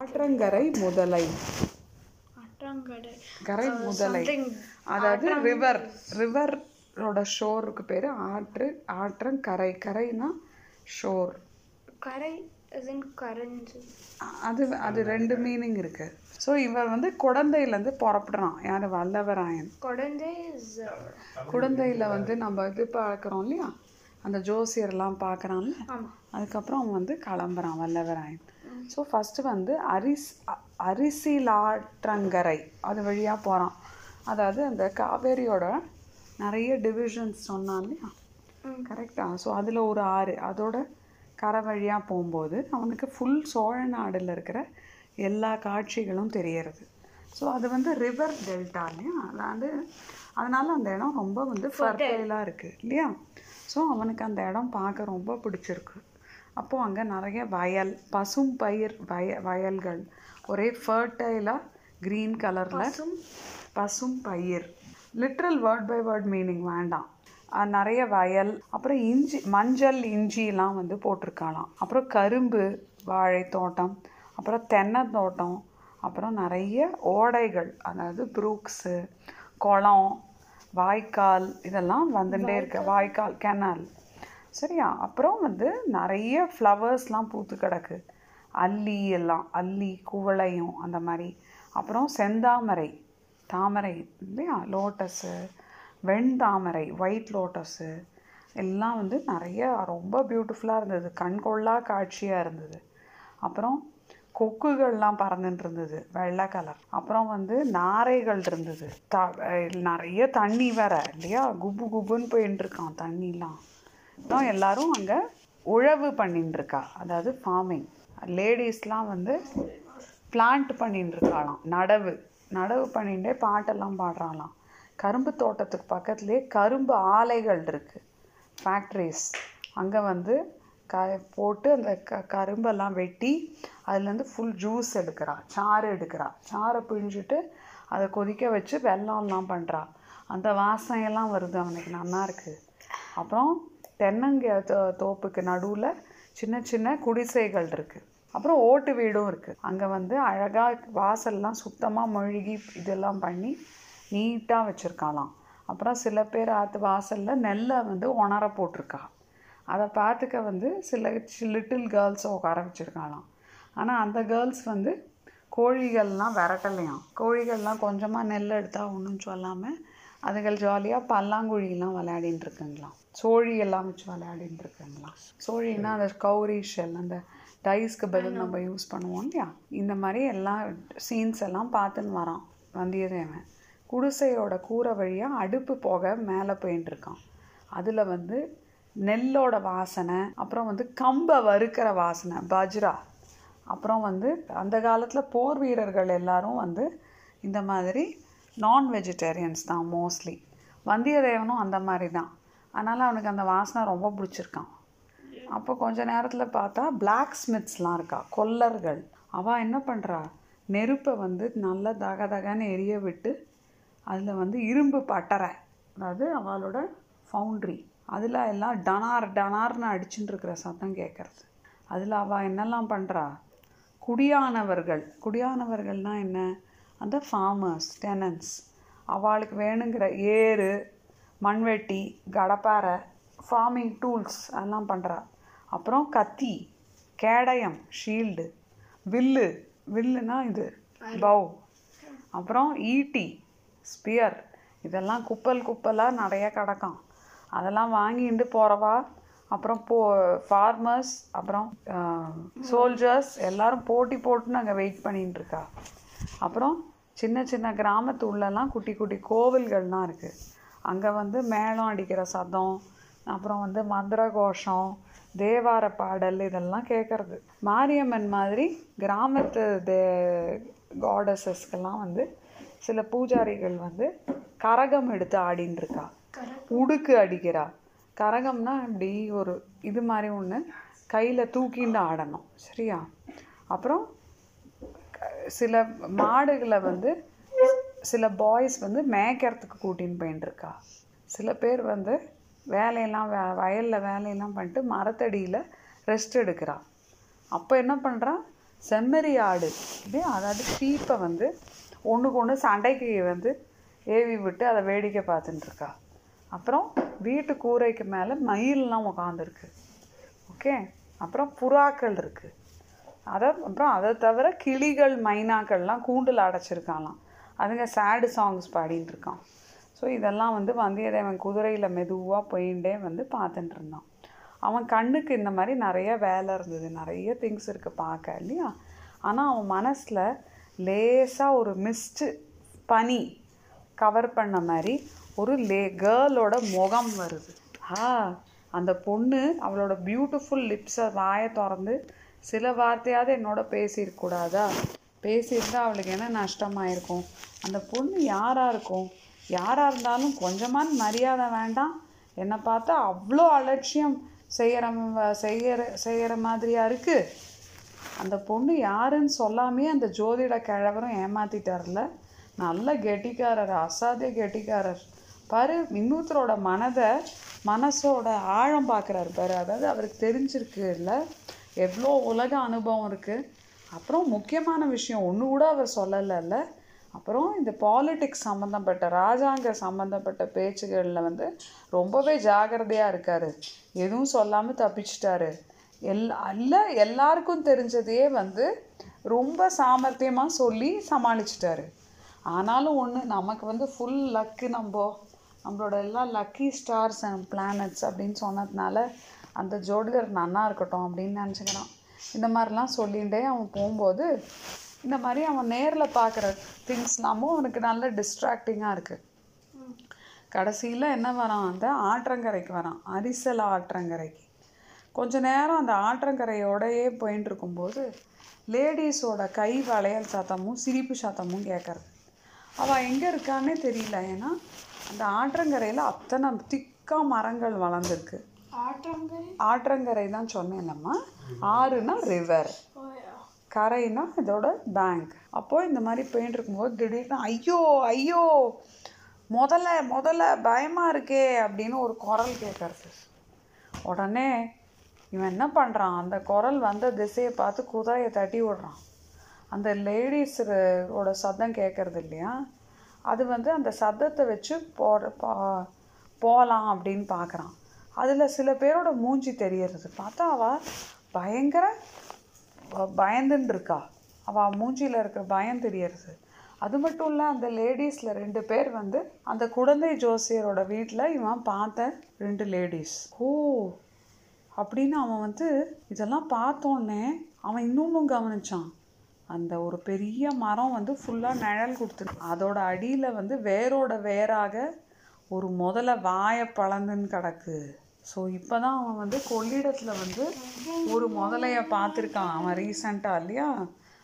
ஆற்றங்கரை முதலை. ஆற்றங்கரை. கரை முதலை. அதாவது ரிவர் ரிவரோட ஷோருக்கு பேர் ஆற்று ஆற்றங்கரை. கரைனா ஷோர் கரை அது அது ரெண்டு மீனிங் இருக்கு. ஸோ இவன் வந்து குடந்தையிலேருந்து புறப்படுறான். யார்? வல்லவராயன். கொடந்தை இஸ் குடந்தையில் வந்து நம்ம இது பார்க்குறோம் இல்லையா? அந்த ஜோசியர்லாம் பார்க்குறான்ல ஆமாம் அதுக்கப்புறம் அவன் வந்து கிளம்புறான் வல்லவராயன். ஸோ ஃபஸ்ட்டு வந்து அரிஸ் அரிசிலாற்றங்கரை அது வழியாக போகிறான் அதாவது அந்த காவேரியோட நிறைய டிவிஷன்ஸ் சொன்னான் இல்லையா. கரெக்டாக ஸோ அதில் ஒரு ஆறு. அதோட கரை வழியாக போகும்போது அவனுக்கு ஃபுல் சோழ நாடில் இருக்கிற எல்லா காட்சிகளும் தெரியறது. ஸோ அது வந்து ரிவர் டெல்டா இல்லையா? அதாவது அதனால அந்த இடம் ரொம்ப வந்து ஃபர்டைலாக இருக்குது இல்லையா? ஸோ அவனுக்கு அந்த இடம் பார்க்க ரொம்ப பிடிச்சிருக்கு. அப்போது அங்கே நிறைய வயல் பசும் பயிர் வய வயல்கள். ஒரே ஃபர்டைலாக க்ரீன் கலரில் பசும் பயிர். Literal word by word meaning வேண்டாம். நிறைய வயல் அப்புறம் இஞ்சி மஞ்சள் இஞ்சிலாம் வந்து போட்டிருக்காளாம். அப்புறம் கரும்பு வாழை தோட்டம் அப்புறம் தென்னை தோட்டம் அப்புறம் நிறைய ஓடைகள் அதாவது ப்ரூக்ஸு குளம் வாய்க்கால் இதெல்லாம் வந்துட்டே இருக்கு. வாய்க்கால். கெனால் சரியா? அப்புறம் வந்து நிறைய ஃப்ளவர்ஸ்லாம் பூத்து கிடக்கு. அல்லி எல்லாம் அல்லி குவளையும் அந்த மாதிரி. அப்புறம் செந்தாமரை தாமரை இல்லையா? லோட்டஸு வெண்தாமரை ஒயிட் லோட்டஸு எல்லாம் வந்து நிறைய ரொம்ப பியூட்டிஃபுல்லாக இருந்தது. கண்கொள்ளா காட்சியாக இருந்தது. அப்புறம் கொக்குகள்லாம் பறந்துட்டு இருந்தது வெள்ளை கலர் அப்புறம் வந்து நாரைகள் இருந்தது. த நிறைய தண்ணி வேற இல்லையா? குபு குபுன்னு போயின்னு இருக்கான் தண்ணிலாம். தான் எல்லாரும் அங்கே உழவு பண்ணிட்டுருக்கா அதாவது ஃபார்மிங் லேடிஸ்லாம் வந்து பிளான்ட் பண்ணிட்டுருக்காளாம் நடவு. நடவு பண்ணிட்டே பாட்டெல்லாம் பாடுறாளாம். கரும்பு தோட்டத்துக்கு பக்கத்துலேயே கரும்பு ஆலைகள் இருக்குது ஃபேக்ட்ரிஸ் அங்கே வந்து க போட்டு அந்த க கரும்பெல்லாம் வெட்டி அதுலேருந்து ஃபுல் ஜூஸ் எடுக்கிறா. சாறு எடுக்கிறா. சாறை பிழிஞ்சிட்டு அதை கொதிக்க வச்சு வெல்லம்லாம் பண்ணுறா அந்த வாசனையெல்லாம் வருது அவனுக்கு. நல்லா இருக்குது அப்புறம் தென்னங்க தோ- தோப்புக்கு நடுவில் சின்ன சின்ன குடிசைகள் இருக்குது அப்புறம் ஓட்டு வீடும் இருக்குது அங்கே வந்து அழகாக வாசல்லாம் சுத்தமாக மொழுகி இதெல்லாம் பண்ணி நீட்டாக வச்சுருக்காளாம். அப்புறம் சில பேர் ஆற்று வாசலில் நெல்லை வந்து உணர போட்டிருக்கா. அதை பார்த்துக்க வந்து சில லிட்டில் கேர்ள்ஸை உட்கார வச்சுருக்காளாம். ஆனால் அந்த கேர்ள்ஸ் வந்து கோழிகள்லாம் விரட்டலையாம். கோழிகள்லாம் கொஞ்சமாக நெல் எடுத்தால் ஒன்றும் சொல்லாமல் அதுகள் ஜாலியாக பல்லாங்குழிலாம் விளையாடின்னு இருக்குங்களாம். சோழி எல்லாம் வச்சு விளையாடின்னு இருக்குங்களாம் சோழின்னா அந்த கௌரி ஷெல் அந்த டைஸ்க்கு பதில் நம்ம யூஸ் பண்ணுவோம் இல்லையா? இந்த மாதிரி எல்லா சீன்ஸ் எல்லாம் பார்த்துன்னு வரான் வந்தியத்தேவன். குடிசையோட கூரை வழியாக அடுப்பு போக மேலே போயின்னு இருக்கான் அதில் வந்து நெல்லோட வாசனை அப்புறம் வந்து கம்பை வறுக்கிற வாசனை பஜ்ரா. அப்புறம் வந்து அந்த காலத்தில் போர் வீரர்கள் எல்லாரும் வந்து இந்த மாதிரி நான் வெஜிடேரியன்ஸ் தான் மோஸ்ட்லி வந்தியத்தேவனும் அந்த மாதிரி தான். அதனால் அவனுக்கு அந்த வாசனை ரொம்ப பிடிச்சிருக்கான். அப்போ கொஞ்ச நேரத்தில் பார்த்தா பிளாக் ஸ்மித்ஸ்லாம் இருக்கா கொல்லர்கள். அவள் என்ன பண்ணுறா நெருப்பை வந்து நல்லா தக தகன்னு எரிய விட்டு அதில் வந்து இரும்பு பட்டறை அதாவது அவளோட ஃபவுண்ட்ரி அதில் எல்லாம் டனார் டனார்னு அடிச்சுட்டு இருக்கிற சத்தம் கேட்குறது அதில் அவள் என்னெல்லாம் பண்ணுறா குடியானவர்கள். குடியானவர்கள்னா என்ன? அந்த ஃபார்மர்ஸ் டெனன்ஸ் அவளுக்கு வேணுங்கிற ஏறு மண்வெட்டி கடப்பாரை ஃபார்மிங் டூல்ஸ் அதெல்லாம் பண்ணுறா அப்புறம் கத்தி கேடயம் ஷீல்டு வில்லு. வில்லுனா இது பவ் அப்புறம் ஈட்டி ஸ்பியர் இதெல்லாம் குப்பல் குப்பலாக நிறைய கிடக்கும். அதெல்லாம் வாங்கிட்டு போகிறவா அப்புறம் போ ஃபார்மர்ஸ் அப்புறம் சோல்ஜர்ஸ் எல்லாரும் போட்டி போட்டுன்னு அங்கே வெயிட் பண்ணிட்டு இருக்கா. அப்புறம் சின்ன சின்ன கிராமத்து உள்ளெல்லாம் குட்டி குட்டி கோவில்கள்லாம் இருக்குது அங்கே வந்து மேளம் அடிக்கிற சத்தம் அப்புறம் வந்து மந்திர கோஷம் தேவார பாடல் இதெல்லாம் கேட்குறது மாரியம்மன் மாதிரி கிராமத்து தே காடஸஸ்க்கெல்லாம் வந்து சில பூஜாரிகள் வந்து கரகம் எடுத்து ஆடின்னு இருக்கா உடுக்கு அடிக்கிறா. கரகம்னா இப்படி ஒரு இது மாதிரி ஒன்று கையில் தூக்கிண்டு ஆடணும். சரியா? அப்புறம் சில மாடுகளை வந்து சில பாய்ஸ் வந்து மேய்க்கிறதுக்கு கூட்டின்னு போயின்னு இருக்கா சில பேர் வந்து வேலையெல்லாம் வே வயலில் வேலையெல்லாம் பண்ணிட்டு மரத்தடியில் ரெஸ்ட் எடுக்கிறா. அப்போ என்ன பண்ணுறா செம்மறி ஆடு இல்லையா? அதாவது ஷீப்பை வந்து ஒன்றுக்கு ஒன்று சண்டைக்கு வந்து ஏவி விட்டு அதை வேடிக்கை பார்த்துட்டு இருக்கா அப்புறம் வீட்டு கூரைக்கு மேலே மயிலெலாம் உக்காந்துருக்கு. ஓகே? அப்புறம் புறாக்கள் இருக்குது அதை அப்புறம் அதை தவிர கிளிகள் மைனாக்கள்லாம் கூண்டில் அடைச்சிருக்காங்களாம். அதுங்க சேடு சாங்ஸ் பாடின்னு இருக்கான். ஸோ இதெல்லாம் வந்து வந்தியத்தேவன் குதிரையில் மெதுவாக போயிட்டே வந்து பார்த்துட்டு இருந்தான். அவன் கண்ணுக்கு இந்த மாதிரி நிறைய வேலை இருந்தது. நிறைய திங்ஸ் இருக்குது பார்க்க இல்லையா? ஆனால் அவன் மனசில் லேசாக ஒரு மிஸ்டு பனி கவர் பண்ண மாதிரி ஒரு லே கேர்ளோட முகம் வருது. ஆ அந்த பொண்ணு அவளோட பியூட்டிஃபுல் லிப்ஸை வாயை திறந்து சில வார்த்தையாவது என்னோட பேசியிருக்கூடாதா பேசியிருந்தால் அவளுக்கு என்ன நஷ்டமாயிருக்கும்? அந்த பொண்ணு யாராக இருக்கும்? யாராக இருந்தாலும் கொஞ்சமான மரியாதை வேண்டாம். என்னை பார்த்தா அவ்வளோ அலட்சியம் செய்கிற செய்கிற செய்கிற மாதிரியாக இருக்குது அந்த பொண்ணு யாருன்னு சொல்லாமே அந்த ஜோதிட கிழவரும் ஏமாத்திட்டார்ல. நல்ல கெட்டிக்காரர் அசாத்திய கெட்டிக்காரர். பாரு இன்னொருத்தரோட மனதை மனசோட ஆழம் பார்க்குறாரு பாரு. அதாவது அவருக்கு தெரிஞ்சிருக்கு இல்லை எவ்வளோ உலக அனுபவம் இருக்குது அப்புறம் முக்கியமான விஷயம் ஒன்று கூட அவர் சொல்லலைல்ல. அப்புறம் இந்த பாலிட்டிக்ஸ் சம்மந்தப்பட்ட ராஜாங்க சம்மந்தப்பட்ட பேச்சுகளில் வந்து ரொம்பவே ஜாகிரதையாக இருக்கார். எதுவும் சொல்லாமல் தப்பிச்சிட்டாரு. எல்லா அல்ல எல்லாருக்கும் தெரிஞ்சதையே வந்து ரொம்ப சாமர்த்தியமாக சொல்லி சமாளிச்சிட்டாரு. ஆனாலும் ஒன்று நமக்கு வந்து ஃபுல் லக்கு நம்ம நம்மளோட எல்லா லக்கி ஸ்டார்ஸ் அண்ட் பிளானட்ஸ் அப்படின்னு சொன்னதுனால அந்த ஜோடிகர் நன்னா இருக்கட்டும் அப்படின்னு நினச்சிக்கிறான் இந்த மாதிரிலாம் சொல்லிகிட்டே அவன் போகும்போது இந்த மாதிரி அவன் நேரில் பார்க்குற திங்ஸ்லாமும் அவனுக்கு நல்ல டிஸ்ட்ராக்டிங்காக இருக்குது கடைசியில் என்ன வரான்? அந்த ஆற்றங்கரைக்கு வரான். அரிசல் ஆற்றங்கரைக்கு. கொஞ்ச நேரம் அந்த ஆற்றங்கரையோடையே போயின்னு இருக்கும்போது லேடிஸோட கை வளையல் சத்தமும் சிரிப்பு சத்தமும் கேட்குறது அவள் எங்கே இருக்கான்னே தெரியல. ஏன்னா அந்த ஆற்றங்கரையில் அத்தனை திக்காக மரங்கள் வளர்ந்துருக்கு. ஆற்றங்கரை? ஆற்றங்கரை தான் சொன்னேன்லம்மா. ஆறுனா ரிவர் கரைனா இதோட பேங்க் அப்போது இந்த மாதிரி போயிட்டு இருக்கும்போது திடீர்னு ஐயோ ஐயோ முதல்ல முதல்ல பயமாக இருக்கே அப்படின்னு ஒரு குரல் கேட்கறது உடனே இவன் என்ன பண்ணுறான் அந்த குரல் வந்த திசையை பார்த்து குதிரையை தட்டி விடுறான். அந்த லேடிஸோட சத்தம் கேட்கறது இல்லையா? அது வந்து அந்த சத்தத்தை வச்சு போட போ போகலாம் அப்படின்னு பார்க்குறான். அதில் சில பேரோட மூஞ்சி தெரியறது. பார்த்தா அவள் பயங்கர பயந்துன்ருக்கா பயந்துன்னு இருக்கா அவள் மூஞ்சியில் இருக்கிற பயம் தெரியறது. அது மட்டும் இல்லை அந்த லேடிஸில் ரெண்டு பேர் வந்து அந்த குழந்தை ஜோசியரோட வீட்டில் இவன் பார்த்த ரெண்டு லேடிஸ். ஓ அப்படின்னு அவன் வந்து இதெல்லாம் பார்த்தோன்னே அவன் இன்னொன்றும் கவனிச்சான். அந்த ஒரு பெரிய மரம் வந்து ஃபுல்லாக நிழல் கொடுத்துருக்கு அதோட அடியில் வந்து வேரோட வேராக ஒரு முதல்ல வாயை பழந்துன்னு கிடக்கு. ஸோ இப்போ தான் அவன் வந்து கொள்ளிடத்தில் வந்து ஒரு முதலைய பார்த்துருக்கான். அவன் ரீசண்டாக இல்லையா?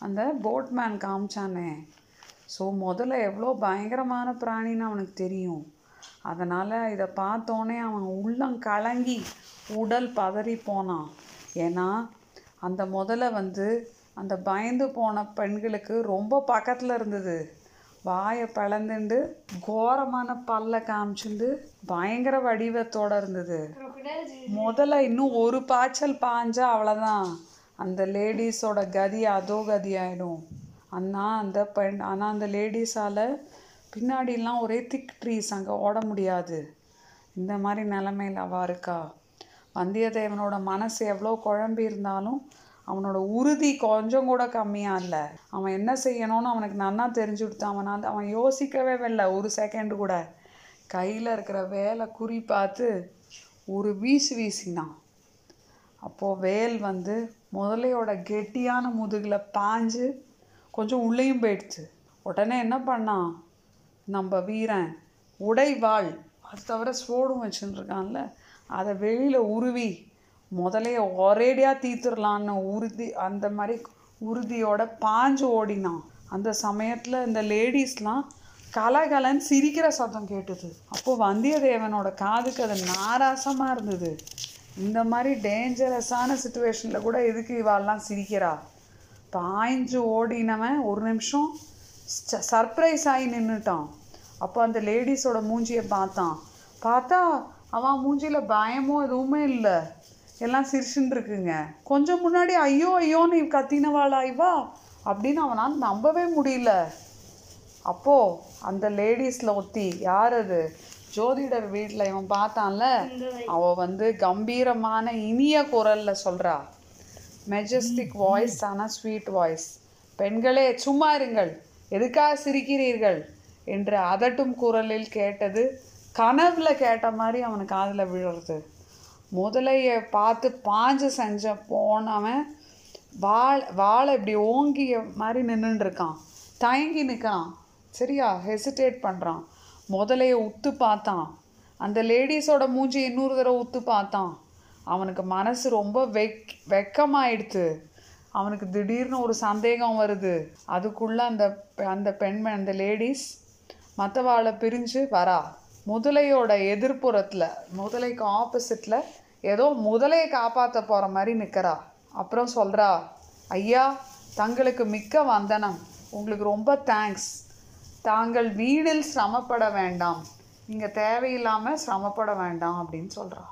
அந்த போட்மேன் காமிச்சானே. ஸோ முதல்ல எவ்வளோ பயங்கரமான பிராணின்னு அவனுக்கு தெரியும். அதனால் இதை பார்த்தோன்னே அவன் உள்ளம் கலங்கி உடல் பதறி போனான். ஏன்னா அந்த முதல்ல வந்து அந்த பயந்து போன பெண்களுக்கு ரொம்ப பக்கத்தில் இருந்தது. வாயை பிளந்துண்டு கோரமான பல்ல காமிச்சுண்டு பயங்கர வடிவத்தோட இருந்தது முதல்ல இன்னும் ஒரு பாய்ச்சல் பாஞ்சா அவ்வளோதான் அந்த லேடிஸோட கதி அதோ கதி ஆயிடும். அண்ணா அந்த பெண் ஆனால் அந்த லேடிஸால் பின்னாடிலாம் ஒரே திக் ட்ரீஸ் அங்கே ஓட முடியாது. இந்த மாதிரி நிலமையில் அவள் இருக்கா? வந்தியத்தேவனோட மனசு எவ்வளோ குழம்பி இருந்தாலும் அவனோட உறுதி கொஞ்சம் கூட கம்மியாக இல்லை. அவன் என்ன செய்யணும்னு அவனுக்கு நன்னா தெரிஞ்சு கொடுத்தான் அவன் அந்த- அவன் யோசிக்கவே இல்லை. ஒரு செகண்ட் கூட. கையில் இருக்கிற வேலை குறி பார்த்து ஒரு வீசு வீசினான். அப்போது வேல் வந்து முதலையோட கெட்டியான முதுகில் பாஞ்சு கொஞ்சம் உள்ளேயும் போயிடுச்சு. உடனே என்ன பண்ணான்? நம்ம வீரன் உடைவாள். அது தவிர ஸ்வோடும் வச்சுருக்கான்ல அதை வெளியில் உருவி முதலே ஒரேடியாக தீத்துடலான்னு உறுதி அந்த மாதிரி உறுதியோட பாஞ்சு ஓடினான். அந்த சமயத்தில் இந்த லேடிஸ்லாம் கலகலன்னு சிரிக்கிற சத்தம் கேட்டுது. அப்போது வந்தியத்தேவனோட காதுக்கு அது நாராசமாக இருந்தது. இந்த மாதிரி டேஞ்சரஸான சுச்சுவேஷனில் கூட எதுக்கு இவாள்லாம் சிரிக்கிறா? பாய்ஞ்சு ஓடினவன் ஒரு நிமிஷம் சர்ப்ரைஸ் ஆகி நின்றுட்டான் அப்போ அந்த லேடிஸோட மூஞ்சியை பார்த்தான். பார்த்தா அவன் மூஞ்சியில் பயமோ எதுவுமே இல்லை. எல்லாம் சிரிச்சுன்னு இருக்குங்க. கொஞ்சம் முன்னாடி ஐயோ ஐயோன்னு கத்தினவாளா இவா அப்படின்னு அவனால் நம்பவே முடியல. அப்போ அந்த லேடிஸில் ஒத்தி யார் அது? ஜோதிடர் வீட்டில் இவன் பார்த்தான்ல அவ வந்து கம்பீரமான இனிய குரல்ல சொல்றா. மெஜஸ்டிக் வாய்ஸ் ஆனால் ஸ்வீட் வாய்ஸ் பெண்களே சும்மா இருங்கள். எதுக்காக சிரிக்கிறீர்கள்? என்று அதட்டும் குரலில் கேட்டது கனவுல கேட்ட மாதிரி அவனுக்கு காதில் விழுறது. முதலைய பார்த்து பாஞ்சு செஞ்ச போனவன் வாழை வாழை இப்படி ஓங்கிய மாதிரி நின்றுருக்கான் தயங்கி நிற்கிறான். சரியா? ஹெசிடேட் பண்ணுறான் முதலைய உத்து பார்த்தான். அந்த லேடிஸோட மூஞ்சி இன்னொரு தடவை உத்து பார்த்தான். அவனுக்கு மனசு ரொம்ப வெக் வெக்கமாயிடுத்து. அவனுக்கு திடீர்னு ஒரு சந்தேகம் வருது. அதுக்குள்ளே அந்த அந்த பெண்மை அந்த லேடிஸ் மற்றவாளை பிரிஞ்சு வரா. முதலையோட எதிர்ப்புறத்தில் முதலைக்கு ஆப்போசிட்டில் ஏதோ முதலையை காப்பாற்ற போகிற மாதிரி நிற்கிறா அப்புறம் சொல்கிறா ஐயா தங்களுக்கு மிக்க வந்தனம். உங்களுக்கு ரொம்ப தேங்க்ஸ் தாங்கள் வீடில் சிரமப்பட வேண்டாம். நீங்கள் தேவையில்லாமல் சிரமப்பட வேண்டாம் அப்படின்னு சொல்கிறா